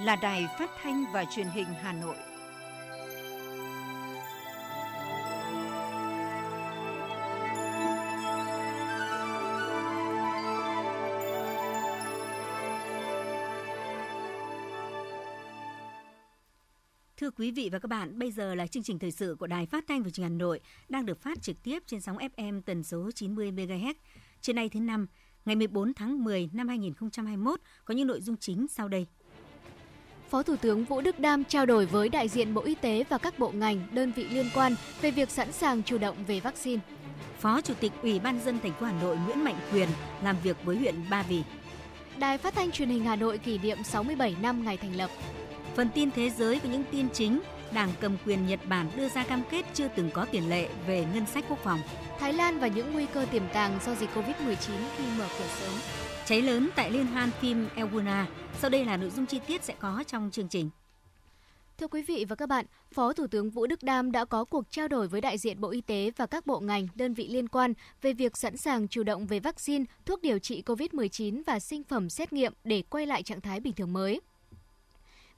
là Đài Phát thanh và Truyền hình Hà Nội. Thưa quý vị và các bạn, bây giờ là chương trình thời sự của Đài Phát thanh và Truyền hình Hà Nội đang được phát trực tiếp trên sóng FM tần số 90 MHz. Trên nay thứ năm, ngày 14 tháng 10 năm 2021 có những nội dung chính sau đây. Phó Thủ tướng Vũ Đức Đam trao đổi với đại diện Bộ Y tế và các bộ ngành, đơn vị liên quan về việc sẵn sàng chủ động về vaccine. Phó Chủ tịch Ủy ban dân thành phố Hà Nội Nguyễn Mạnh Quyền làm việc với huyện Ba Vì. Đài Phát thanh Truyền hình Hà Nội kỷ niệm 67 năm ngày thành lập. Phần tin thế giới với những tin chính, Đảng cầm quyền Nhật Bản đưa ra cam kết chưa từng có tiền lệ về ngân sách quốc phòng. Thái Lan và những nguy cơ tiềm tàng do dịch Covid-19 khi mở cửa sớm. Cháy lớn tại liên hoan phim Elguna. Sau đây là nội dung chi tiết sẽ có trong chương trình. Thưa quý vị và các bạn, Phó Thủ tướng Vũ Đức Đam đã có cuộc trao đổi với đại diện Bộ Y tế và các bộ ngành, đơn vị liên quan về việc sẵn sàng chủ động về vaccine, thuốc điều trị COVID-19 và sinh phẩm xét nghiệm để quay lại trạng thái bình thường mới.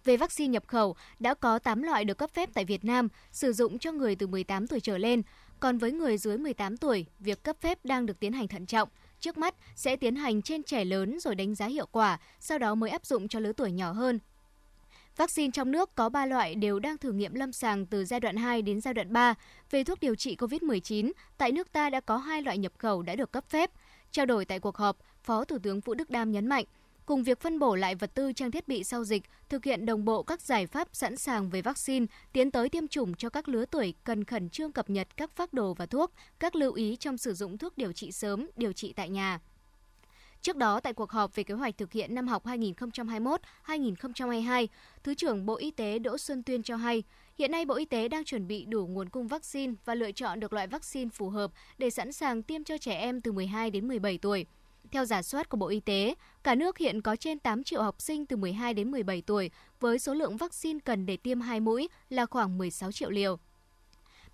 Về vaccine nhập khẩu, đã có 8 loại được cấp phép tại Việt Nam, sử dụng cho người từ 18 tuổi trở lên. Còn với người dưới 18 tuổi, việc cấp phép đang được tiến hành thận trọng. Trước mắt sẽ tiến hành trên trẻ lớn rồi đánh giá hiệu quả, sau đó mới áp dụng cho lứa tuổi nhỏ hơn. Vaccine trong nước có 3 loại đều đang thử nghiệm lâm sàng từ giai đoạn 2 đến giai đoạn 3. Về thuốc điều trị COVID-19, tại nước ta đã có hai loại nhập khẩu đã được cấp phép. Trao đổi tại cuộc họp, Phó Thủ tướng Vũ Đức Đam nhấn mạnh, cùng việc phân bổ lại vật tư trang thiết bị sau dịch, thực hiện đồng bộ các giải pháp sẵn sàng về vaccine, tiến tới tiêm chủng cho các lứa tuổi cần khẩn trương cập nhật các phác đồ và thuốc, các lưu ý trong sử dụng thuốc điều trị sớm, điều trị tại nhà. Trước đó, tại cuộc họp về kế hoạch thực hiện năm học 2021-2022, Thứ trưởng Bộ Y tế Đỗ Xuân Tuyên cho hay, hiện nay Bộ Y tế đang chuẩn bị đủ nguồn cung vaccine và lựa chọn được loại vaccine phù hợp để sẵn sàng tiêm cho trẻ em từ 12 đến 17 tuổi. Theo giả soát của Bộ Y tế, cả nước hiện có trên 8 triệu học sinh từ 12 đến 17 tuổi với số lượng vaccine cần để tiêm 2 mũi là khoảng 16 triệu liều.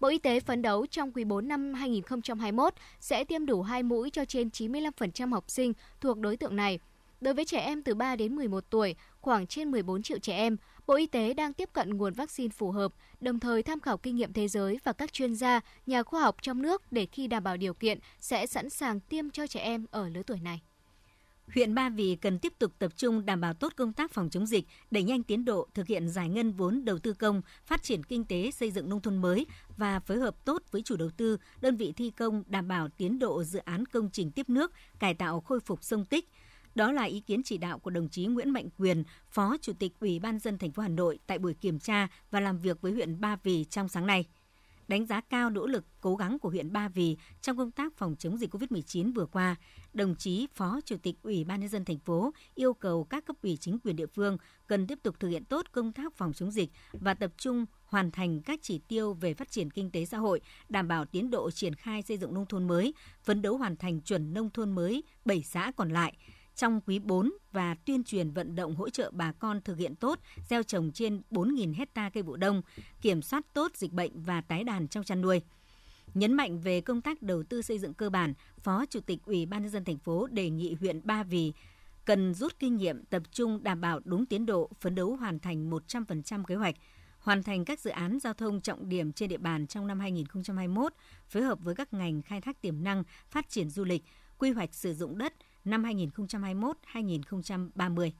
Bộ Y tế phấn đấu trong quý 4 năm 2021 sẽ tiêm đủ 2 mũi cho trên 95% học sinh thuộc đối tượng này. Đối với trẻ em từ 3 đến 11 tuổi, khoảng trên 14 triệu trẻ em, Bộ Y tế đang tiếp cận nguồn vaccine phù hợp, đồng thời tham khảo kinh nghiệm thế giới và các chuyên gia, nhà khoa học trong nước để khi đảm bảo điều kiện sẽ sẵn sàng tiêm cho trẻ em ở lứa tuổi này. Huyện Ba Vì cần tiếp tục tập trung đảm bảo tốt công tác phòng chống dịch, đẩy nhanh tiến độ thực hiện giải ngân vốn đầu tư công, phát triển kinh tế, xây dựng nông thôn mới và phối hợp tốt với chủ đầu tư, đơn vị thi công đảm bảo tiến độ dự án công trình tiếp nước, cải tạo khôi phục sông Tích, đó là ý kiến chỉ đạo của đồng chí Nguyễn Mạnh Quyền, Phó Chủ tịch Ủy ban dân thành phố Hà Nội tại buổi kiểm tra và làm việc với huyện Ba Vì trong sáng nay. Đánh giá cao nỗ lực cố gắng của huyện Ba Vì trong công tác phòng chống dịch COVID-19 vừa qua, đồng chí Phó Chủ tịch Ủy ban nhân dân thành phố yêu cầu các cấp ủy chính quyền địa phương cần tiếp tục thực hiện tốt công tác phòng chống dịch và tập trung hoàn thành các chỉ tiêu về phát triển kinh tế xã hội, đảm bảo tiến độ triển khai xây dựng nông thôn mới, phấn đấu hoàn thành chuẩn nông thôn mới 7 xã còn lại – trong quý 4 và tuyên truyền vận động hỗ trợ bà con thực hiện tốt gieo trồng trên 4.000 hecta cây vụ đông, kiểm soát tốt dịch bệnh và tái đàn trong chăn nuôi. Nhấn mạnh về công tác đầu tư xây dựng cơ bản, Phó Chủ tịch Ủy ban nhân dân thành phố đề nghị huyện Ba Vì cần rút kinh nghiệm tập trung đảm bảo đúng tiến độ, phấn đấu hoàn thành 100% kế hoạch, hoàn thành các dự án giao thông trọng điểm trên địa bàn trong năm 2021, phối hợp với các ngành khai thác tiềm năng, phát triển du lịch, quy hoạch sử dụng đất, năm 2021-2030.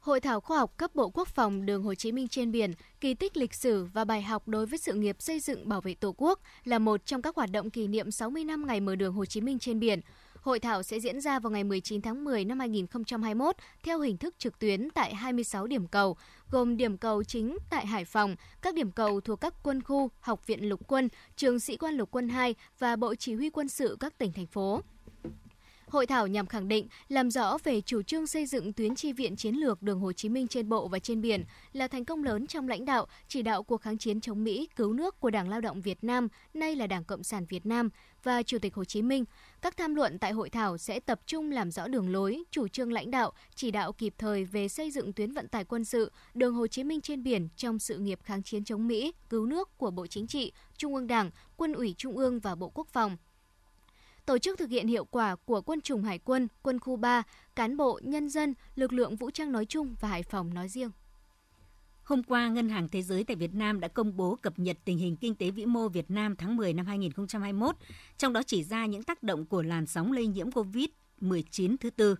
Hội thảo khoa học cấp Bộ Quốc phòng Đường Hồ Chí Minh trên biển, kỳ tích lịch sử và bài học đối với sự nghiệp xây dựng bảo vệ Tổ quốc là một trong các hoạt động kỷ niệm 60 năm ngày mở đường Hồ Chí Minh trên biển. Hội thảo sẽ diễn ra vào ngày 19 tháng 10 năm 2021 theo hình thức trực tuyến tại 26 điểm cầu, gồm điểm cầu chính tại Hải Phòng, các điểm cầu thuộc các quân khu, Học viện Lục quân, Trường Sĩ quan Lục quân 2 và Bộ Chỉ huy quân sự các tỉnh thành phố. Hội thảo nhằm khẳng định, làm rõ về chủ trương xây dựng tuyến chi viện chiến lược đường Hồ Chí Minh trên bộ và trên biển là thành công lớn trong lãnh đạo, chỉ đạo cuộc kháng chiến chống Mỹ, cứu nước của Đảng Lao động Việt Nam, nay là Đảng Cộng sản Việt Nam và Chủ tịch Hồ Chí Minh. Các tham luận tại hội thảo sẽ tập trung làm rõ đường lối, chủ trương lãnh đạo, chỉ đạo kịp thời về xây dựng tuyến vận tải quân sự, đường Hồ Chí Minh trên biển trong sự nghiệp kháng chiến chống Mỹ, cứu nước của Bộ Chính trị, Trung ương Đảng, Quân ủy Trung ương và Bộ Quốc phòng tổ chức thực hiện hiệu quả của quân chủng Hải quân, quân khu 3, cán bộ, nhân dân, lực lượng vũ trang nói chung và Hải Phòng nói riêng. Hôm qua, Ngân hàng Thế giới tại Việt Nam đã công bố cập nhật tình hình kinh tế vĩ mô Việt Nam tháng 10 năm 2021, trong đó chỉ ra những tác động của làn sóng lây nhiễm COVID-19 thứ tư.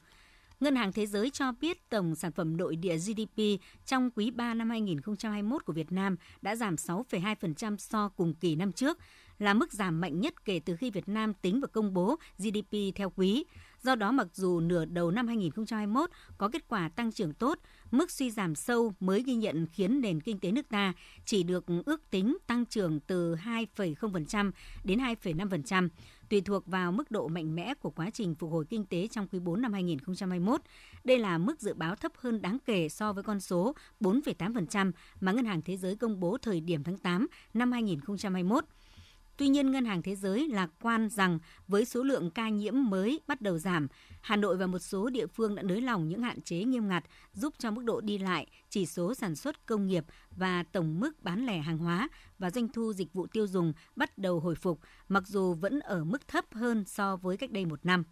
Ngân hàng Thế giới cho biết tổng sản phẩm nội địa GDP trong quý 3 năm 2021 của Việt Nam đã giảm 6,2% so cùng kỳ năm trước, là mức giảm mạnh nhất kể từ khi Việt Nam tính và công bố GDP theo quý. Do đó, mặc dù nửa đầu năm 2021 có kết quả tăng trưởng tốt, mức suy giảm sâu mới ghi nhận khiến nền kinh tế nước ta chỉ được ước tính tăng trưởng từ 2,0% đến 2,5%, tùy thuộc vào mức độ mạnh mẽ của quá trình phục hồi kinh tế trong quý 4 năm 2021. Đây là mức dự báo thấp hơn đáng kể so với con số 4,8% mà Ngân hàng Thế giới công bố thời điểm tháng 8 năm 2021. Tuy nhiên, Ngân hàng Thế giới lạc quan rằng với số lượng ca nhiễm mới bắt đầu giảm, Hà Nội và một số địa phương đã nới lỏng những hạn chế nghiêm ngặt giúp cho mức độ đi lại, chỉ số sản xuất công nghiệp và tổng mức bán lẻ hàng hóa và doanh thu dịch vụ tiêu dùng bắt đầu hồi phục, mặc dù vẫn ở mức thấp hơn so với cách đây một năm.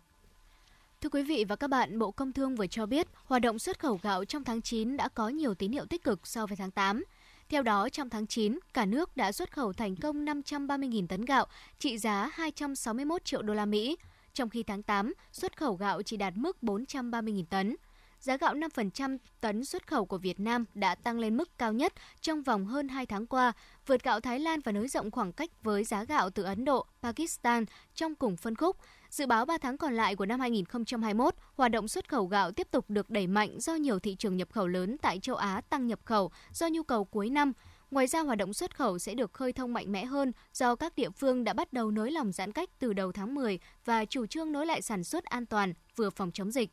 Thưa quý vị và các bạn, Bộ Công Thương vừa cho biết, hoạt động xuất khẩu gạo trong tháng 9 đã có nhiều tín hiệu tích cực so với tháng 8. Theo đó, trong tháng 9, cả nước đã xuất khẩu thành công 530.000 tấn gạo, trị giá 261 triệu đô la Mỹ, trong khi tháng 8, xuất khẩu gạo chỉ đạt mức 430.000 tấn. Giá gạo 5% tấn xuất khẩu của Việt Nam đã tăng lên mức cao nhất trong vòng hơn 2 tháng qua, vượt gạo Thái Lan và nới rộng khoảng cách với giá gạo từ Ấn Độ, Pakistan trong cùng phân khúc. Dự báo 3 tháng còn lại của năm 2021, hoạt động xuất khẩu gạo tiếp tục được đẩy mạnh do nhiều thị trường nhập khẩu lớn tại châu Á tăng nhập khẩu do nhu cầu cuối năm. Ngoài ra, hoạt động xuất khẩu sẽ được khơi thông mạnh mẽ hơn do các địa phương đã bắt đầu nới lỏng giãn cách từ đầu tháng 10 và chủ trương nối lại sản xuất an toàn vừa phòng chống dịch.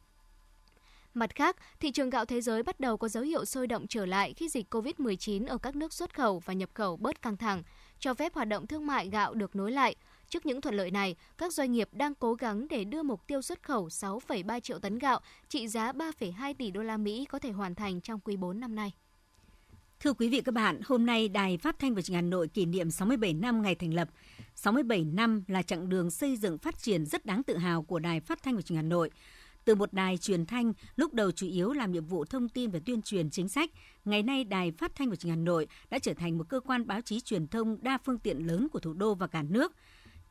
Mặt khác, thị trường gạo thế giới bắt đầu có dấu hiệu sôi động trở lại khi dịch COVID-19 ở các nước xuất khẩu và nhập khẩu bớt căng thẳng, cho phép hoạt động thương mại gạo được nối lại. Trước những thuận lợi này, các doanh nghiệp đang cố gắng để đưa mục tiêu xuất khẩu 6,3 triệu tấn gạo trị giá 3,2 tỷ đô la Mỹ có thể hoàn thành trong quý 4 năm nay. Thưa quý vị các bạn, hôm nay Đài Phát thanh và Truyền hình Hà Nội kỷ niệm 67 năm ngày thành lập. 67 năm là chặng đường xây dựng phát triển rất đáng tự hào của Đài Phát thanh và Truyền hình Hà Nội. Từ một đài truyền thanh lúc đầu chủ yếu làm nhiệm vụ thông tin và tuyên truyền chính sách, ngày nay Đài Phát thanh và Truyền hình Hà Nội đã trở thành một cơ quan báo chí truyền thông đa phương tiện lớn của thủ đô và cả nước –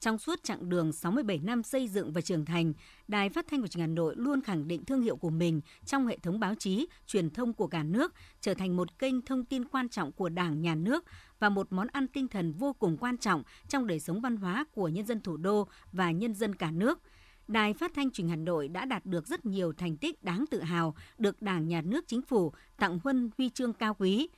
trong suốt chặng đường 67 năm xây dựng và trưởng thành, Đài Phát thanh và Truyền hình Hà Nội luôn khẳng định thương hiệu của mình trong hệ thống báo chí, truyền thông của cả nước, trở thành một kênh thông tin quan trọng của Đảng, Nhà nước và một món ăn tinh thần vô cùng quan trọng trong đời sống văn hóa của nhân dân thủ đô và nhân dân cả nước. Đài Phát thanh Truyền hình Hà Nội đã đạt được rất nhiều thành tích đáng tự hào, được Đảng, Nhà nước, Chính phủ tặng huân huy chương cao quý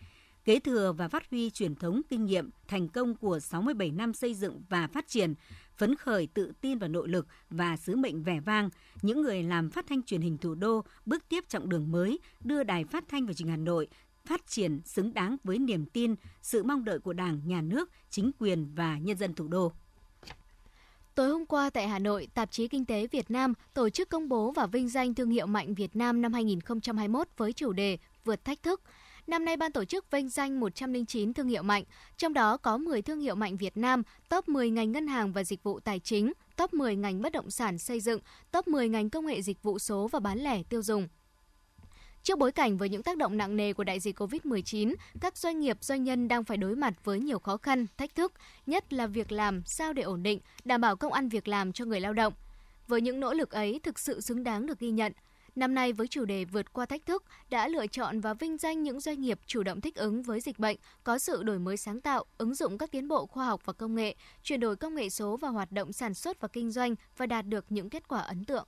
kế thừa và phát huy truyền thống kinh nghiệm thành công của 67 năm xây dựng và phát triển, phấn khởi tự tin vào nội lực và sứ mệnh vẻ vang, những người làm phát thanh truyền hình thủ đô bước tiếp trọng đường mới, đưa đài phát thanh và truyền Hà Nội phát triển xứng đáng với niềm tin, sự mong đợi của Đảng, Nhà nước, chính quyền và nhân dân thủ đô. Tối hôm qua tại Hà Nội, tạp chí Kinh tế Việt Nam tổ chức công bố và vinh danh thương hiệu mạnh Việt Nam năm 2021 với chủ đề Vượt thách thức – Năm nay ban tổ chức vinh danh 109 thương hiệu mạnh, trong đó có 10 thương hiệu mạnh Việt Nam, top 10 ngành ngân hàng và dịch vụ tài chính, top 10 ngành bất động sản xây dựng, top 10 ngành công nghệ dịch vụ số và bán lẻ tiêu dùng. Trước bối cảnh với những tác động nặng nề của đại dịch COVID-19, các doanh nghiệp doanh nhân đang phải đối mặt với nhiều khó khăn, thách thức, nhất là việc làm sao để ổn định, đảm bảo công ăn việc làm cho người lao động. Với những nỗ lực ấy thực sự xứng đáng được ghi nhận, Năm nay với chủ đề vượt qua thách thức đã lựa chọn và vinh danh những doanh nghiệp chủ động thích ứng với dịch bệnh, có sự đổi mới sáng tạo, ứng dụng các tiến bộ khoa học và công nghệ, chuyển đổi công nghệ số vào hoạt động sản xuất và kinh doanh và đạt được những kết quả ấn tượng.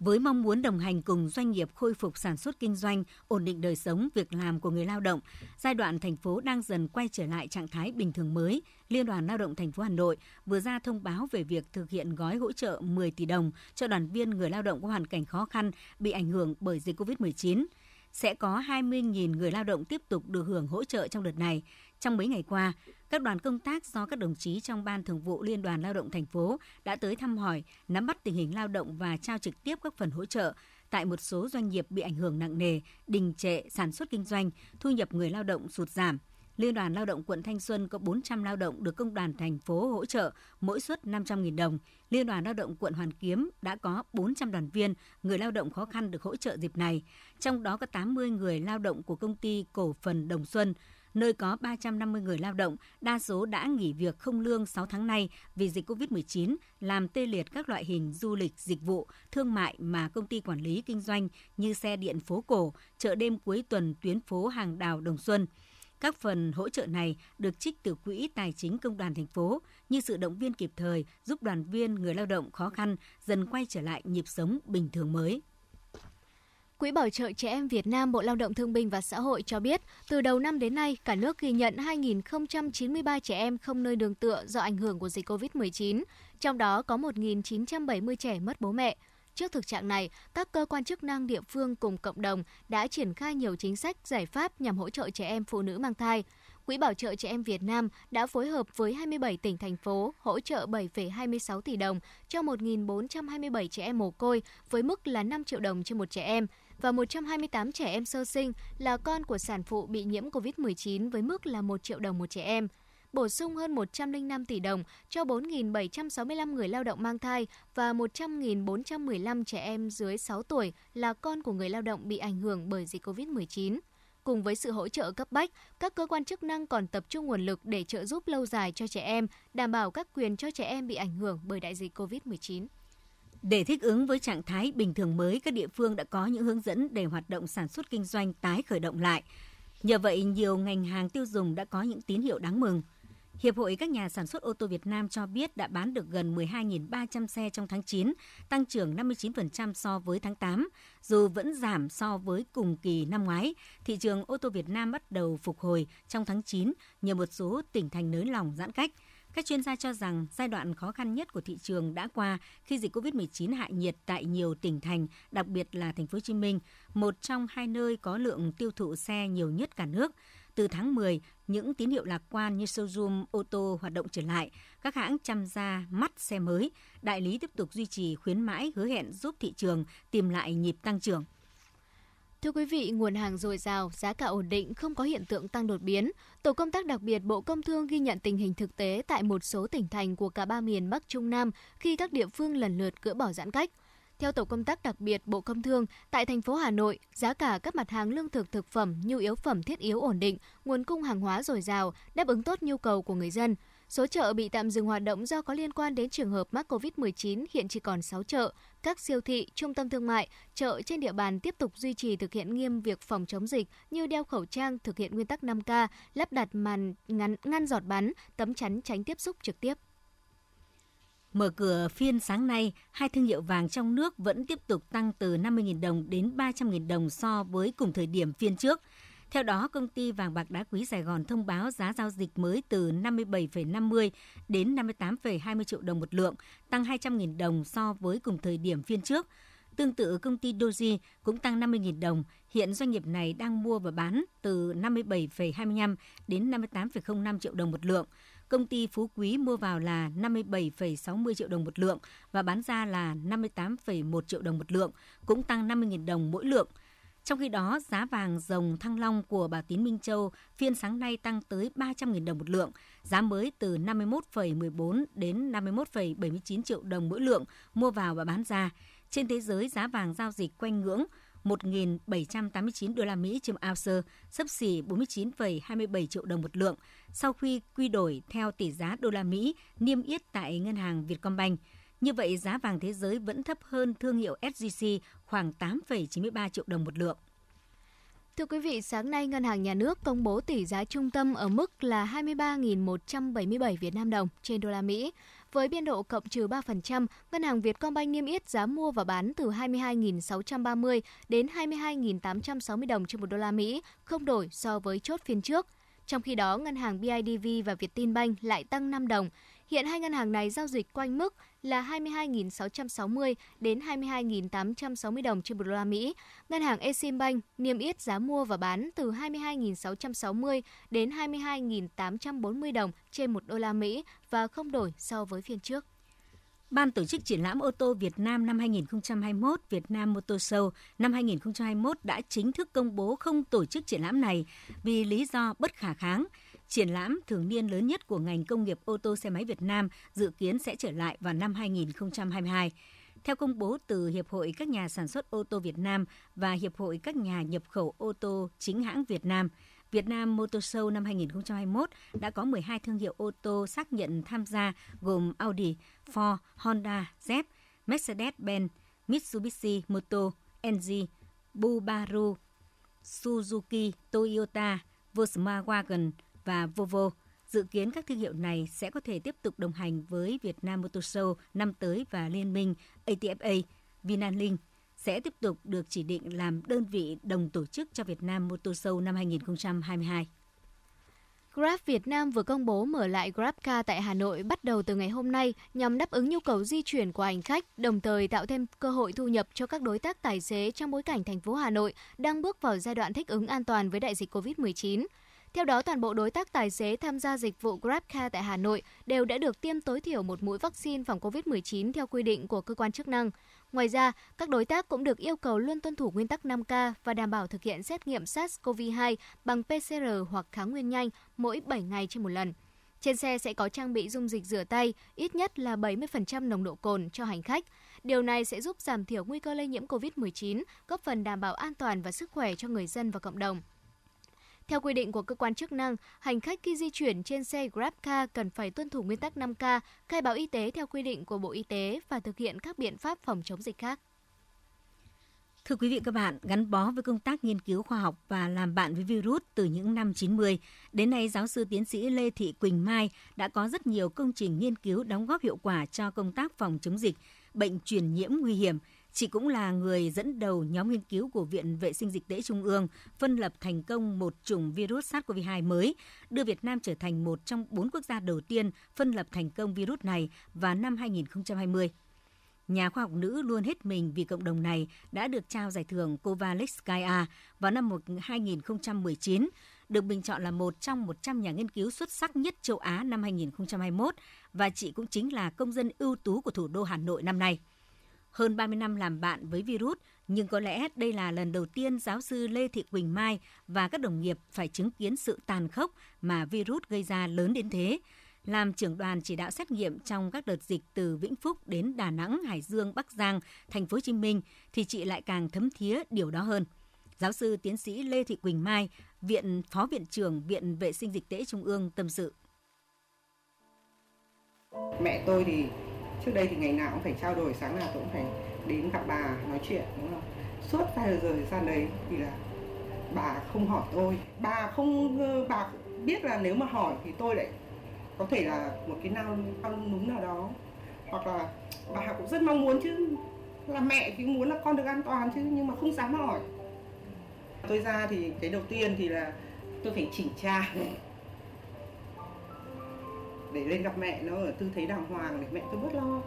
Với mong muốn đồng hành cùng doanh nghiệp khôi phục sản xuất kinh doanh, ổn định đời sống, việc làm của người lao động, giai đoạn thành phố đang dần quay trở lại trạng thái bình thường mới, Liên đoàn Lao động thành phố Hà Nội vừa ra thông báo về việc thực hiện gói hỗ trợ 10 tỷ đồng cho đoàn viên người lao động có hoàn cảnh khó khăn bị ảnh hưởng bởi dịch COVID-19 sẽ có 20.000 người lao động tiếp tục được hưởng hỗ trợ trong đợt này. Trong mấy ngày qua, các đoàn công tác do các đồng chí trong Ban Thường vụ Liên đoàn Lao động thành phố đã tới thăm hỏi, nắm bắt tình hình lao động và trao trực tiếp các phần hỗ trợ tại một số doanh nghiệp bị ảnh hưởng nặng nề, đình trệ sản xuất kinh doanh, thu nhập người lao động sụt giảm. Liên đoàn Lao động quận Thanh Xuân có 400 lao động được công đoàn thành phố hỗ trợ mỗi suất 500.000 đồng. Liên đoàn Lao động quận Hoàn Kiếm đã có 400 đoàn viên, người lao động khó khăn được hỗ trợ dịp này. Trong đó có 80 người lao động của công ty cổ phần Đồng Xuân, nơi có 350 người lao động, đa số đã nghỉ việc không lương 6 tháng nay vì dịch COVID-19, làm tê liệt các loại hình du lịch, dịch vụ, thương mại mà công ty quản lý kinh doanh như xe điện phố cổ, chợ đêm cuối tuần tuyến phố hàng đào Đồng Xuân. Các phần hỗ trợ này được trích từ quỹ tài chính công đoàn thành phố như sự động viên kịp thời giúp đoàn viên người lao động khó khăn dần quay trở lại nhịp sống bình thường mới. Quỹ Bảo trợ Trẻ Em Việt Nam Bộ Lao động Thương binh và Xã hội cho biết, từ đầu năm đến nay, cả nước ghi nhận 2.093 trẻ em không nơi đường tựa do ảnh hưởng của dịch COVID-19, trong đó có 1.970 trẻ mất bố mẹ. Trước thực trạng này, các cơ quan chức năng địa phương cùng cộng đồng đã triển khai nhiều chính sách, giải pháp nhằm hỗ trợ trẻ em phụ nữ mang thai. Quỹ Bảo trợ Trẻ Em Việt Nam đã phối hợp với 27 tỉnh thành phố hỗ trợ 7,26 tỷ đồng cho 1.427 trẻ em mồ côi với mức là 5 triệu đồng trên một trẻ em và 128 trẻ em sơ sinh là con của sản phụ bị nhiễm COVID-19 với mức là 1 triệu đồng một trẻ em bổ sung hơn 105 tỷ đồng cho 4.765 người lao động mang thai và 100.415 trẻ em dưới 6 tuổi là con của người lao động bị ảnh hưởng bởi dịch COVID-19. Cùng với sự hỗ trợ cấp bách, các cơ quan chức năng còn tập trung nguồn lực để trợ giúp lâu dài cho trẻ em, đảm bảo các quyền cho trẻ em bị ảnh hưởng bởi đại dịch COVID-19. Để thích ứng với trạng thái bình thường mới, các địa phương đã có những hướng dẫn để hoạt động sản xuất kinh doanh tái khởi động lại. Nhờ vậy, nhiều ngành hàng tiêu dùng đã có những tín hiệu đáng mừng. Hiệp hội các nhà sản xuất ô tô Việt Nam cho biết đã bán được gần 12.300 xe trong tháng 9, tăng trưởng 59% so với tháng 8. Dù vẫn giảm so với cùng kỳ năm ngoái, thị trường ô tô Việt Nam bắt đầu phục hồi trong tháng 9 nhờ một số tỉnh thành nới lỏng giãn cách. Các chuyên gia cho rằng giai đoạn khó khăn nhất của thị trường đã qua khi dịch COVID-19 hạ nhiệt tại nhiều tỉnh thành, đặc biệt là thành phố Hồ Chí Minh, một trong hai nơi có lượng tiêu thụ xe nhiều nhất cả nước. Từ tháng 10, những tín hiệu lạc quan như showroom ô tô hoạt động trở lại, các hãng chăm ra mắt xe mới, đại lý tiếp tục duy trì khuyến mãi hứa hẹn giúp thị trường tìm lại nhịp tăng trưởng. Thưa quý vị, nguồn hàng dồi dào, giá cả ổn định, không có hiện tượng tăng đột biến. Tổ công tác đặc biệt Bộ Công Thương ghi nhận tình hình thực tế tại một số tỉnh thành của cả ba miền Bắc Trung Nam khi các địa phương lần lượt gỡ bỏ giãn cách. Theo tổ công tác đặc biệt Bộ Công Thương, tại thành phố Hà Nội, giá cả các mặt hàng lương thực thực phẩm, nhu yếu phẩm thiết yếu ổn định, nguồn cung hàng hóa dồi dào, đáp ứng tốt nhu cầu của người dân. Số chợ bị tạm dừng hoạt động do có liên quan đến trường hợp mắc COVID-19 hiện chỉ còn 6 chợ. Các siêu thị, trung tâm thương mại, chợ trên địa bàn tiếp tục duy trì thực hiện nghiêm việc phòng chống dịch như đeo khẩu trang, thực hiện nguyên tắc 5K, lắp đặt màn ngăn, ngăn giọt bắn, tấm chắn tránh tiếp xúc trực tiếp. Mở cửa phiên sáng nay, hai thương hiệu vàng trong nước vẫn tiếp tục tăng từ 50.000 đồng đến 300.000 đồng so với cùng thời điểm phiên trước. Theo đó, công ty vàng bạc đá quý Sài Gòn thông báo giá giao dịch mới từ 57,50 đến 58,20 triệu đồng một lượng, tăng 200.000 đồng so với cùng thời điểm phiên trước. Tương tự công ty Doji cũng tăng 50.000 đồng. Hiện doanh nghiệp này đang mua và bán từ 57,25 đến 58,05 triệu đồng một lượng công ty Phú Quý mua vào là 57,60 triệu đồng một lượng và bán ra là 58,1 triệu đồng một lượng, cũng tăng 50.000 đồng mỗi lượng. Trong khi đó, giá vàng rồng thăng long của bà Tín Minh Châu phiên sáng nay tăng tới 300.000 đồng một lượng, giá mới từ 51,14 đến 51,79 triệu đồng mỗi lượng mua vào và bán ra. Trên thế giới, giá vàng giao dịch quanh ngưỡng 1.789 đô la Mỹ trên ounce, sấp xỉ 49,27 triệu đồng một lượng sau khi quy đổi theo tỷ giá đô la Mỹ niêm yết tại ngân hàng Vietcombank. Như vậy, giá vàng thế giới vẫn thấp hơn thương hiệu SJC khoảng 8,93 triệu đồng một lượng. Thưa quý vị, sáng nay Ngân hàng Nhà nước công bố tỷ giá trung tâm ở mức là 23.177 Việt Nam đồng trên đô la Mỹ. Với biên độ cộng trừ 3%, Ngân hàng Vietcombank niêm yết giá mua và bán từ 22.630 đến 22.860 đồng trên một đô la Mỹ, không đổi so với chốt phiên trước. Trong khi đó, ngân hàng BIDV và Vietinbank lại tăng 5 đồng. Hiện hai ngân hàng này giao dịch quanh mức là 22.660 đến 22.860 đồng trên một đô la Mỹ. Ngân hàng Eximbank niêm yết giá mua và bán từ 22.660 đến 22.840 đồng trên một đô la Mỹ và không đổi so với phiên trước. Ban tổ chức triển lãm ô tô Việt Nam năm 2021 Việt Nam Motor Show năm 2021 đã chính thức công bố không tổ chức triển lãm này vì lý do bất khả kháng – Triển lãm thường niên lớn nhất của ngành công nghiệp ô tô xe máy Việt Nam dự kiến sẽ trở lại vào năm 2022. Theo công bố từ Hiệp hội các nhà sản xuất ô tô Việt Nam và Hiệp hội các nhà nhập khẩu ô tô chính hãng Việt Nam, Việt Nam Motor Show năm 2021 đã có 12 thương hiệu ô tô xác nhận tham gia gồm Audi, Ford, Honda, Jeep, Mercedes-Benz, Mitsubishi Moto, NG, Subaru, Suzuki, Toyota, Volkswagen và Volvo. Dự kiến các thương hiệu này sẽ có thể tiếp tục đồng hành với Việt Nam Motor Show năm tới và liên minh ATFA, Vinalink sẽ tiếp tục được chỉ định làm đơn vị đồng tổ chức cho Việt Nam Motor Show năm 2022. Grab Việt Nam vừa công bố mở lại GrabCar tại Hà Nội bắt đầu từ ngày hôm nay nhằm đáp ứng nhu cầu di chuyển của hành khách, đồng thời tạo thêm cơ hội thu nhập cho các đối tác tài xế trong bối cảnh thành phố Hà Nội đang bước vào giai đoạn thích ứng an toàn với đại dịch COVID-19. Theo đó, toàn bộ đối tác tài xế tham gia dịch vụ GrabCar tại Hà Nội đều đã được tiêm tối thiểu một mũi vaccine phòng COVID-19 theo quy định của cơ quan chức năng. Ngoài ra, các đối tác cũng được yêu cầu luôn tuân thủ nguyên tắc 5K và đảm bảo thực hiện xét nghiệm SARS-CoV-2 bằng PCR hoặc kháng nguyên nhanh mỗi 7 ngày trên một lần. Trên xe sẽ có trang bị dung dịch rửa tay, ít nhất là 70% nồng độ cồn cho hành khách. Điều này sẽ giúp giảm thiểu nguy cơ lây nhiễm COVID-19, góp phần đảm bảo an toàn và sức khỏe cho người dân và cộng đồng. Theo quy định của cơ quan chức năng, hành khách khi di chuyển trên xe GrabCar cần phải tuân thủ nguyên tắc 5K, khai báo y tế theo quy định của Bộ Y tế và thực hiện các biện pháp phòng chống dịch khác. Thưa quý vị các bạn, gắn bó với công tác nghiên cứu khoa học và làm bạn với virus từ những năm 90, đến nay giáo sư tiến sĩ Lê Thị Quỳnh Mai đã có rất nhiều công trình nghiên cứu đóng góp hiệu quả cho công tác phòng chống dịch, bệnh truyền nhiễm nguy hiểm, Chị cũng là người dẫn đầu nhóm nghiên cứu của Viện Vệ sinh Dịch tễ Trung ương phân lập thành công một chủng virus SARS-CoV-2 mới, đưa Việt Nam trở thành một trong bốn quốc gia đầu tiên phân lập thành công virus này vào năm 2020. Nhà khoa học nữ luôn hết mình vì cộng đồng này đã được trao giải thưởng Kovalevskaya vào năm 2019, được bình chọn là một trong 100 nhà nghiên cứu xuất sắc nhất châu Á năm 2021 và chị cũng chính là công dân ưu tú của thủ đô Hà Nội năm nay. Hơn 30 năm làm bạn với virus, nhưng có lẽ đây là lần đầu tiên giáo sư Lê Thị Quỳnh Mai và các đồng nghiệp phải chứng kiến sự tàn khốc mà virus gây ra lớn đến thế. Làm trưởng đoàn chỉ đạo xét nghiệm trong các đợt dịch từ Vĩnh Phúc đến Đà Nẵng, Hải Dương, Bắc Giang, Thành phố Hồ Chí Minh thì chị lại càng thấm thía điều đó hơn. Giáo sư tiến sĩ Lê Thị Quỳnh Mai, Viện Phó Viện trưởng Viện Vệ sinh Dịch tễ Trung ương tâm sự. Mẹ tôi thì trước đây thì ngày nào cũng phải trao đổi, sáng nào tôi cũng phải đến gặp bà nói chuyện, đúng không? Suốt vài giờ thời gian đấy thì là bà không hỏi tôi. Bà không ờ, bà biết là nếu mà hỏi thì tôi lại có thể là một cái nào nao núng nào đó. Hoặc là bà cũng rất mong muốn chứ, là mẹ thì muốn là con được an toàn chứ, nhưng mà không dám hỏi. Tôi ra thì cái đầu tiên thì là tôi phải chỉnh tra để lên gặp mẹ nó ở tư thế đàng hoàng để mẹ tôi bớt lo.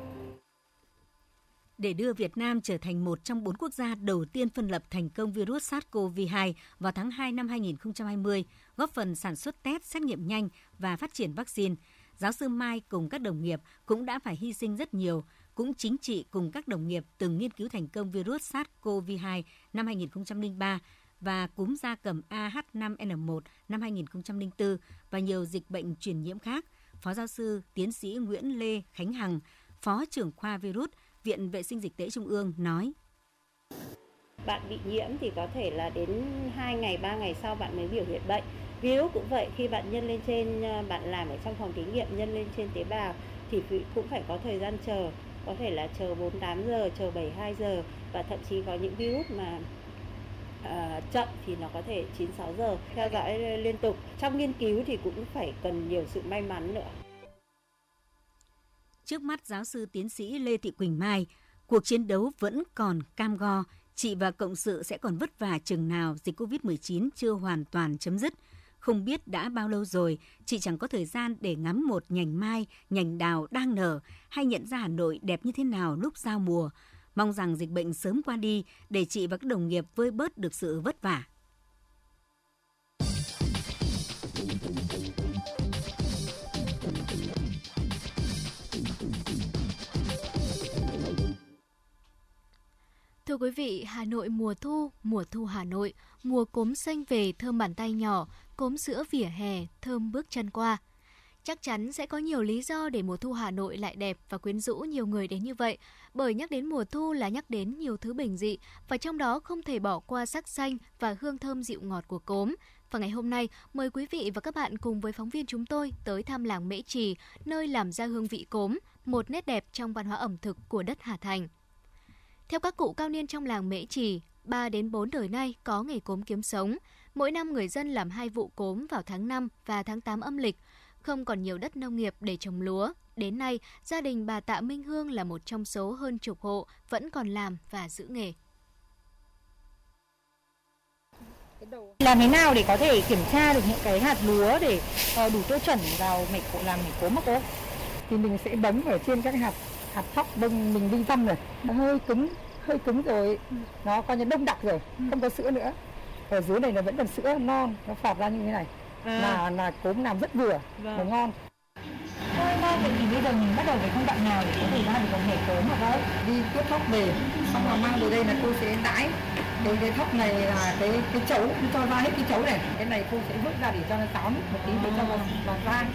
Để đưa Việt Nam trở thành một trong bốn quốc gia đầu tiên phân lập thành công virus SARS-CoV-2 vào tháng 2 năm 2020, góp phần sản xuất test, xét nghiệm nhanh và phát triển vaccine, giáo sư Mai cùng các đồng nghiệp cũng đã phải hy sinh rất nhiều, cũng chính trị cùng các đồng nghiệp từng nghiên cứu thành công virus SARS-CoV-2 năm 2003 và cúm da cầm AH5N1 năm 2004 và nhiều dịch bệnh truyền nhiễm khác Phó giáo sư tiến sĩ Nguyễn Lê Khánh Hằng, Phó trưởng khoa virus, Viện Vệ sinh Dịch tễ Trung ương nói. Bạn bị nhiễm thì có thể là đến 2 ngày, 3 ngày sau bạn mới biểu hiện bệnh. Virus cũng vậy, khi bạn nhân lên trên, ờ, bạn làm ở trong phòng thí nghiệm nhân lên trên tế bào thì cũng phải có thời gian chờ, có thể là chờ 48 giờ, chờ 72 giờ và thậm chí có những virus mà uh, chậm thì nó có thể 9 6 giờ theo dõi liên tục. Trong nghiên cứu thì cũng phải cần nhiều sự may mắn nữa. Trước mắt giáo sư tiến sĩ Lê Thị Quỳnh Mai, cuộc chiến đấu vẫn còn cam go, chị và cộng sự sẽ còn vất vả chừng nào dịch Covid-19 chưa hoàn toàn chấm dứt. Không biết đã bao lâu rồi, chị chẳng có thời gian để ngắm một nhành mai, nhành đào đang nở hay nhận ra Hà Nội đẹp như thế nào lúc giao mùa. Mong rằng dịch bệnh sớm qua đi để chị và các đồng nghiệp vơi bớt được sự vất vả. Thưa quý vị, Hà Nội mùa thu, mùa thu Hà Nội, mùa cốm xanh về thơm bàn tay nhỏ, cốm sữa vỉa hè, thơm bước chân qua. Chắc chắn sẽ có nhiều lý do để mùa thu Hà Nội lại đẹp và quyến rũ nhiều người đến như vậy, bởi nhắc đến mùa thu là nhắc đến nhiều thứ bình dị và trong đó không thể bỏ qua sắc xanh và hương thơm dịu ngọt của cốm. Và ngày hôm nay, mời quý vị và các bạn cùng với phóng viên chúng tôi tới thăm làng Mễ Trì, nơi làm ra hương vị cốm, một nét đẹp trong văn hóa ẩm thực của đất Hà Thành. Theo các cụ cao niên trong làng Mễ Trì, 3 đến 4 đời nay có nghề cốm kiếm sống. Mỗi năm người dân làm hai vụ cốm vào tháng 5 và tháng 8 âm lịch. Không còn nhiều đất nông nghiệp để trồng lúa. Đến nay, gia đình bà Tạ Minh Hương là một trong số hơn chục hộ vẫn còn làm và giữ nghề. Làm thế nào để có thể kiểm tra được những cái hạt lúa để uh, đủ tiêu chuẩn vào mẻ cổ làm mẻ cốm mà cô? Thì mình sẽ bấm ở trên các hạt hạt thóc đông mình đi dăm rồi, nó hơi cứng, hơi cứng rồi, nó coi như đông đặc rồi, không có sữa nữa. Ở dưới này nó vẫn còn sữa non, nó phọt ra như thế này. À. Là là cốm làm rất vừa, vâng. và ngon. Thôi ba vậy thì bây giờ mình bắt đầu với công đoạn nào để có thể ra được một mẻ cốm ở đây? Đi tiếp thóc về, xong rồi mang về đây là cô sẽ đãi cái cái thóc này là cái cái chấu cho ra hết cái chấu này cái này cô sẽ vứt ra để cho nó táo nước một tí để cho vào vào rang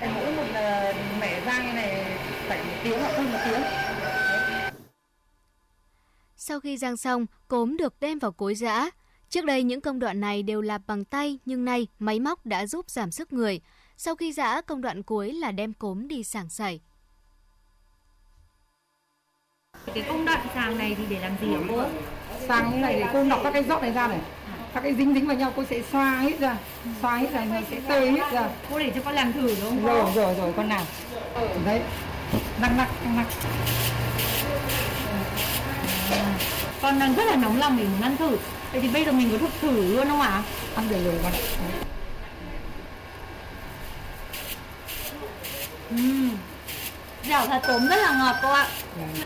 cái mỗi một uh, mẻ rang này phải một tiếng hoặc hơn một tiếng sau khi rang xong, cốm được đem vào cối giã. Trước đây những công đoạn này đều làm bằng tay, nhưng nay máy móc đã giúp giảm sức người. Sau khi giã, công đoạn cuối là đem cốm đi sảng sảy. Cái công đoạn sàng này thì để làm gì hả cô? Sàng như này để cô nọc các cái giọt này ra này. Các cái dính dính vào nhau cô sẽ xoa hết ra. Xoa hết ra nó sẽ tơi hết ra. Cô để cho con làm thử đúng không? Rồi rồi rồi con làm. Đấy. Năng nặng năng nặng. Con đang rất là nóng lòng để muốn ăn thử. Vậy thì bây giờ mình có thực thử luôn không ạ? Ăn được rồi con. Uhm. Dẻo thật cốm rất là ngọt cô ạ.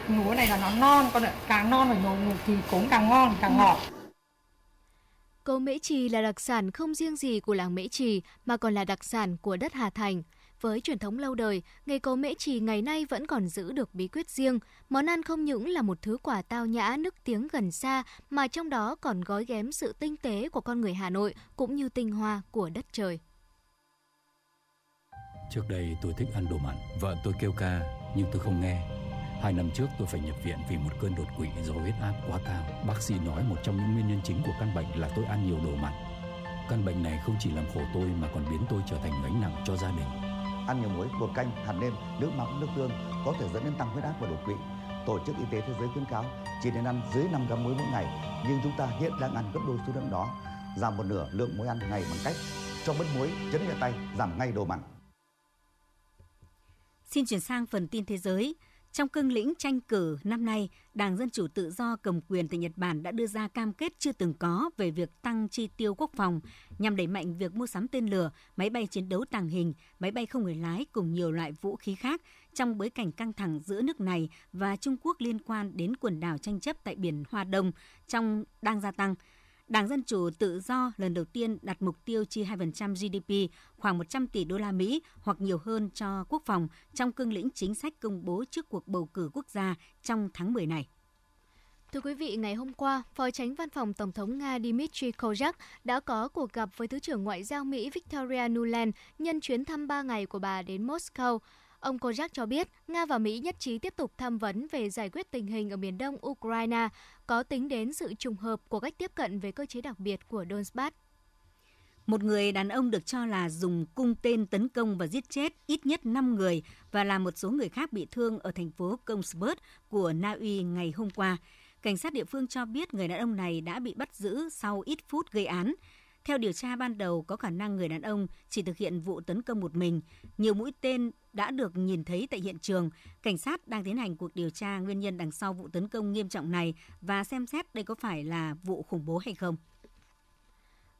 Lúa này là nó non, con ạ. Càng non rồi nhổ thì cốm càng ngon, càng ngọt. Cốm Mễ Trì là đặc sản không riêng gì của làng Mễ Trì mà còn là đặc sản của đất Hà Thành. Với truyền thống lâu đời, nghề cố Mễ Trì ngày nay vẫn còn giữ được bí quyết riêng. Món ăn không những là một thứ quả tao nhã nức tiếng gần xa mà trong đó còn gói ghém sự tinh tế của con người Hà Nội cũng như tinh hoa của đất trời. Trước đây tôi thích ăn đồ mặn, vợ tôi kêu ca nhưng tôi không nghe. Hai năm trước tôi phải nhập viện vì một cơn đột quỵ do huyết áp quá cao. Bác sĩ nói một trong những nguyên nhân chính của căn bệnh là tôi ăn nhiều đồ mặn. Căn bệnh này không chỉ làm khổ tôi mà còn biến tôi trở thành gánh nặng cho gia đình. Ăn nhiều muối, bột canh, hạt nêm, nước mắm, nước tương có thể dẫn đến tăng huyết áp và đột quỵ. Tổ chức Y tế Thế giới khuyến cáo chỉ nên ăn dưới 5 gram muối mỗi ngày, nhưng chúng ta hiện đang ăn gấp đôi số lượng đó. Giảm một nửa lượng muối ăn ngày bằng cách cho bớt muối, chấn nhẹ tay, giảm ngay đồ mặn. Xin chuyển sang phần tin thế giới. Trong cương lĩnh tranh cử năm nay, Đảng Dân Chủ Tự do cầm quyền tại Nhật Bản đã đưa ra cam kết chưa từng có về việc tăng chi tiêu quốc phòng nhằm đẩy mạnh việc mua sắm tên lửa, máy bay chiến đấu tàng hình, máy bay không người lái cùng nhiều loại vũ khí khác trong bối cảnh căng thẳng giữa nước này và Trung Quốc liên quan đến quần đảo tranh chấp tại biển Hoa Đông trong đang gia tăng. Đảng Dân Chủ Tự do lần đầu tiên đặt mục tiêu chi 2% GDP, khoảng 100 tỷ đô la Mỹ hoặc nhiều hơn cho quốc phòng trong cương lĩnh chính sách công bố trước cuộc bầu cử quốc gia trong tháng 10 này. Thưa quý vị, ngày hôm qua, Phó Tránh Văn phòng Tổng thống Nga Dmitry Kozak đã có cuộc gặp với Thứ trưởng Ngoại giao Mỹ Victoria Nuland nhân chuyến thăm 3 ngày của bà đến Moscow. Ông Kozak cho biết Nga và Mỹ nhất trí tiếp tục tham vấn về giải quyết tình hình ở miền đông Ukraine, có tính đến sự trùng hợp của cách tiếp cận về cơ chế đặc biệt của Donbass. Một người đàn ông được cho là dùng cung tên tấn công và giết chết ít nhất 5 người và làm một số người khác bị thương ở thành phố Kongsberg của Na Uy ngày hôm qua. Cảnh sát địa phương cho biết người đàn ông này đã bị bắt giữ sau ít phút gây án. Theo điều tra ban đầu, có khả năng người đàn ông chỉ thực hiện vụ tấn công một mình. Nhiều mũi tên đã được nhìn thấy tại hiện trường. Cảnh sát đang tiến hành cuộc điều tra nguyên nhân đằng sau vụ tấn công nghiêm trọng này và xem xét đây có phải là vụ khủng bố hay không.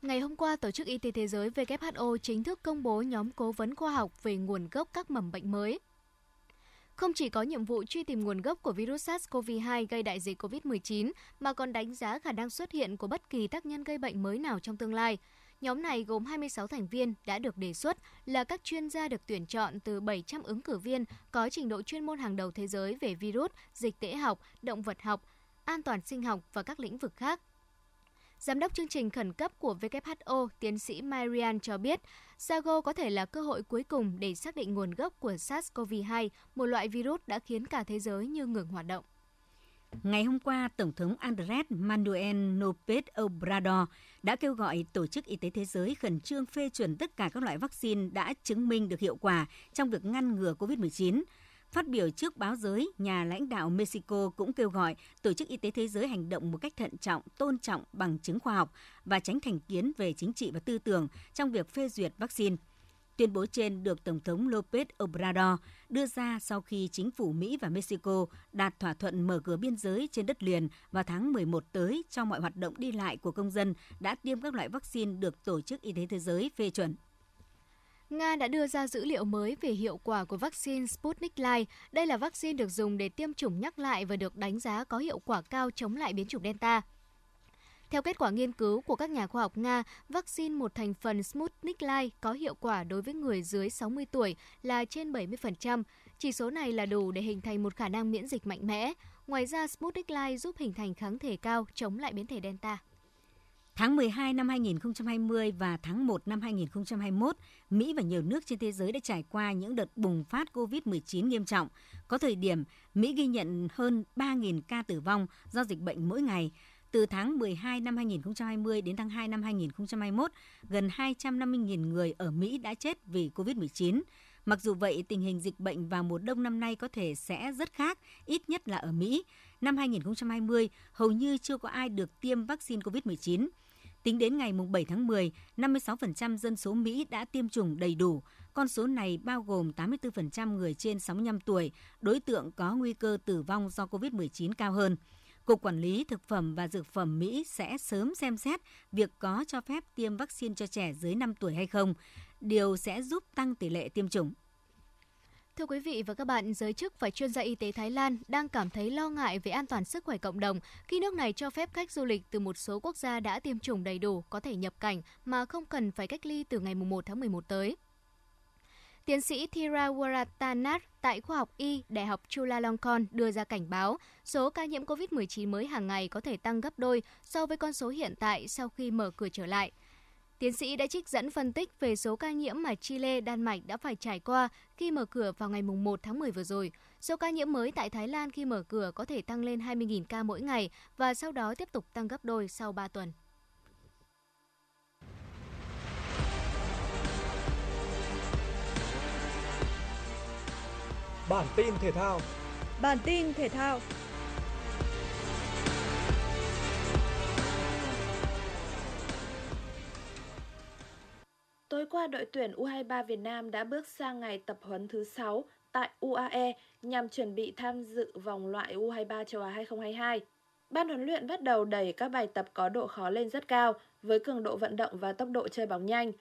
Ngày hôm qua, Tổ chức Y tế Thế giới WHO chính thức công bố nhóm cố vấn khoa học về nguồn gốc các mầm bệnh mới. Không chỉ có nhiệm vụ truy tìm nguồn gốc của virus SARS-CoV-2 gây đại dịch COVID-19, mà còn đánh giá khả năng xuất hiện của bất kỳ tác nhân gây bệnh mới nào trong tương lai. Nhóm này gồm 26 thành viên đã được đề xuất là các chuyên gia được tuyển chọn từ 700 ứng cử viên có trình độ chuyên môn hàng đầu thế giới về virus, dịch tễ học, động vật học, an toàn sinh học và các lĩnh vực khác. Giám đốc chương trình khẩn cấp của WHO, tiến sĩ Marian cho biết, Sago có thể là cơ hội cuối cùng để xác định nguồn gốc của SARS-CoV-2, một loại virus đã khiến cả thế giới như ngừng hoạt động. Ngày hôm qua, Tổng thống Andrés Manuel López Obrador đã kêu gọi Tổ chức Y tế Thế giới khẩn trương phê chuẩn tất cả các loại vaccine đã chứng minh được hiệu quả trong việc ngăn ngừa COVID-19. Phát biểu trước báo giới, nhà lãnh đạo Mexico cũng kêu gọi Tổ chức Y tế Thế giới hành động một cách thận trọng, tôn trọng bằng chứng khoa học và tránh thành kiến về chính trị và tư tưởng trong việc phê duyệt vaccine. Tuyên bố trên được Tổng thống López Obrador đưa ra sau khi chính phủ Mỹ và Mexico đạt thỏa thuận mở cửa biên giới trên đất liền vào tháng 11 tới cho mọi hoạt động đi lại của công dân đã tiêm các loại vaccine được Tổ chức Y tế Thế giới phê chuẩn. Nga đã đưa ra dữ liệu mới về hiệu quả của vaccine Sputnik Light. Đây là vaccine được dùng để tiêm chủng nhắc lại và được đánh giá có hiệu quả cao chống lại biến chủng Delta. Theo kết quả nghiên cứu của các nhà khoa học Nga, vaccine một thành phần Sputnik Light có hiệu quả đối với người dưới 60 tuổi là trên 70%. Chỉ số này là đủ để hình thành một khả năng miễn dịch mạnh mẽ. Ngoài ra, Sputnik Light giúp hình thành kháng thể cao chống lại biến thể Delta. Tháng 12 năm 2020 và tháng 1 năm 2021, Mỹ và nhiều nước trên thế giới đã trải qua những đợt bùng phát COVID-19 nghiêm trọng. Có thời điểm, Mỹ ghi nhận hơn 3.000 ca tử vong do dịch bệnh mỗi ngày. Từ tháng 12 năm 2020 đến tháng 2 năm 2021, gần 250.000 người ở Mỹ đã chết vì COVID-19. Mặc dù vậy, tình hình dịch bệnh vào mùa đông năm nay có thể sẽ rất khác, ít nhất là ở Mỹ. Năm 2020, hầu như chưa có ai được tiêm vaccine COVID-19. Tính đến ngày 7 tháng 10, 56% dân số Mỹ đã tiêm chủng đầy đủ. Con số này bao gồm 84% người trên 65 tuổi, đối tượng có nguy cơ tử vong do COVID-19 cao hơn. Cục Quản lý Thực phẩm và Dược phẩm Mỹ sẽ sớm xem xét việc có cho phép tiêm vaccine cho trẻ dưới 5 tuổi hay không. Điều sẽ giúp tăng tỷ lệ tiêm chủng. Thưa quý vị và các bạn, giới chức và chuyên gia y tế Thái Lan đang cảm thấy lo ngại về an toàn sức khỏe cộng đồng khi nước này cho phép khách du lịch từ một số quốc gia đã tiêm chủng đầy đủ có thể nhập cảnh mà không cần phải cách ly từ ngày 1 tháng 11 tới. Tiến sĩ Thira Waratanat tại khoa học Y Đại học Chulalongkorn đưa ra cảnh báo số ca nhiễm COVID-19 mới hàng ngày có thể tăng gấp đôi so với con số hiện tại sau khi mở cửa trở lại – Tiến sĩ đã trích dẫn phân tích về số ca nhiễm mà Chile, Đan Mạch đã phải trải qua khi mở cửa vào ngày 1 tháng 10 vừa rồi. Số ca nhiễm mới tại Thái Lan khi mở cửa có thể tăng lên 20.000 ca mỗi ngày và sau đó tiếp tục tăng gấp đôi sau 3 tuần. Bản tin thể thao Bản tin thể thao Tối qua, đội tuyển U23 Việt Nam đã bước sang ngày tập huấn thứ 6 tại UAE nhằm chuẩn bị tham dự vòng loại U23 châu Á 2022. Ban huấn luyện bắt đầu đẩy các bài tập có độ khó lên rất cao với cường độ vận động và tốc độ chơi bóng nhanh.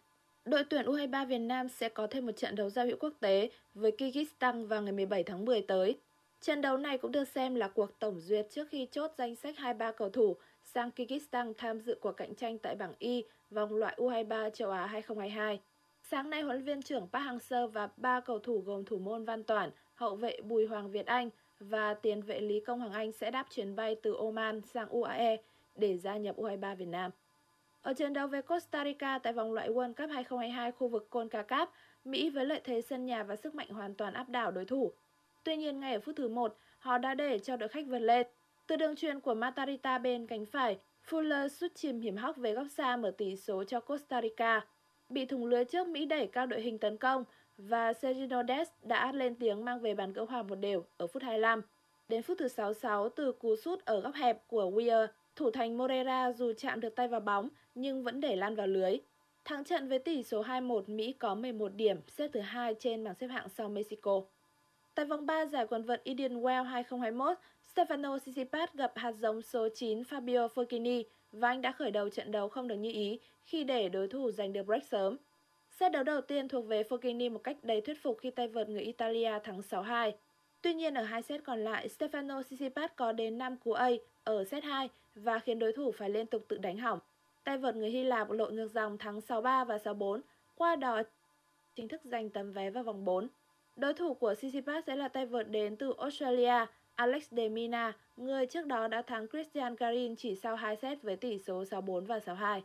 Đội tuyển U23 Việt Nam sẽ có thêm một trận đấu giao hữu quốc tế với Kyrgyzstan vào ngày 17 tháng 10 tới. Trận đấu này cũng được xem là cuộc tổng duyệt trước khi chốt danh sách 23 cầu thủ sang Kyrgyzstan tham dự cuộc cạnh tranh tại bảng Y vòng loại U23 châu Á 2022. Sáng nay, huấn luyện viên trưởng Park Hang-seo và ba cầu thủ gồm thủ môn Văn Toản, hậu vệ Bùi Hoàng Việt Anh và tiền vệ Lý Công Hoàng Anh sẽ đáp chuyến bay từ Oman sang UAE để gia nhập U23 Việt Nam. Ở trận đấu với Costa Rica tại vòng loại World Cup 2022 khu vực CONCACAF, Mỹ với lợi thế sân nhà và sức mạnh hoàn toàn áp đảo đối thủ. Tuy nhiên, ngay ở phút thứ 1, họ đã để cho đội khách vượt lên. Từ đường truyền của Matarita bên cánh phải, Fuller sút chìm hiểm hóc về góc xa mở tỷ số cho Costa Rica. Bị thủng lưới trước Mỹ đẩy cao đội hình tấn công và Sergio Des đã lên tiếng mang về bàn gỡ hòa một đều ở phút 25. Đến phút thứ 66 từ cú sút ở góc hẹp của Weir, thủ thành Moreira dù chạm được tay vào bóng nhưng vẫn để lan vào lưới. Thắng trận với tỷ số 2-1, Mỹ có 11 điểm, xếp thứ hai trên bảng xếp hạng sau Mexico. Tại vòng 3 giải quần vợt Indian Wells 2021, Stefano Tsitsipas gặp hạt giống số 9 Fabio Fognini và anh đã khởi đầu trận đấu không được như ý khi để đối thủ giành được break sớm. Set đấu đầu tiên thuộc về Fognini một cách đầy thuyết phục khi tay vợt người Italia thắng 6-2. Tuy nhiên ở hai set còn lại, Stefano Tsitsipas có đến 5 cú A ở set 2 và khiến đối thủ phải liên tục tự đánh hỏng. tay vợt người Hy Lạp lội ngược dòng thắng 6-3 và 6-4, qua đó chính thức giành tấm vé vào vòng 4. Đối thủ của Tsitsipas sẽ là tay vợt đến từ Australia, Alex de Mina, người trước đó đã thắng Christian Garin chỉ sau 2 set với tỷ số 6-4 và 6-2.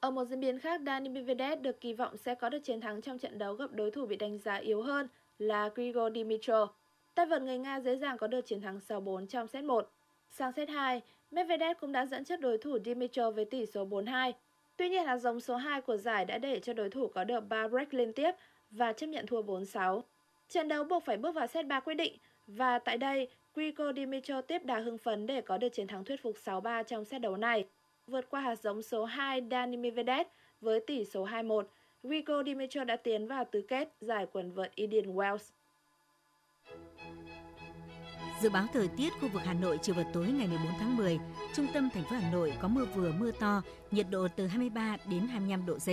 Ở một diễn biến khác, Dani Medvedev được kỳ vọng sẽ có được chiến thắng trong trận đấu gặp đối thủ bị đánh giá yếu hơn là Grigor Dimitrov. Tay vợt người Nga dễ dàng có được chiến thắng 6-4 trong set 1. Sang set 2, Medvedev cũng đã dẫn trước đối thủ Dimitrov với tỷ số 4-2. Tuy nhiên hạt giống số 2 của giải đã để cho đối thủ có được 3 break liên tiếp và chấp nhận thua 4-6. Trận đấu buộc phải bước vào set 3 quyết định và tại đây, Grigor Dimitrov tiếp đà hưng phấn để có được chiến thắng thuyết phục 6-3 trong set đấu này. Vượt qua hạt giống số 2 Dani Medvedev với tỷ số 2-1, Grigor Dimitrov đã tiến vào tứ kết giải quần vợt Indian Wells. Dự báo thời tiết khu vực Hà Nội chiều và tối ngày 14 tháng 10, trung tâm thành phố Hà Nội có mưa vừa mưa to, nhiệt độ từ 23 đến 25 độ C.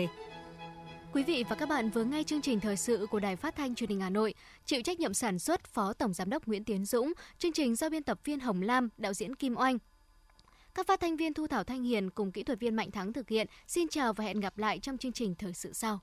Quý vị và các bạn vừa nghe chương trình thời sự của Đài Phát thanh Truyền hình Hà Nội, chịu trách nhiệm sản xuất Phó Tổng giám đốc Nguyễn Tiến Dũng, chương trình do biên tập viên Hồng Lam, đạo diễn Kim Oanh. Các phát thanh viên Thu Thảo Thanh Hiền cùng kỹ thuật viên Mạnh Thắng thực hiện. Xin chào và hẹn gặp lại trong chương trình thời sự sau.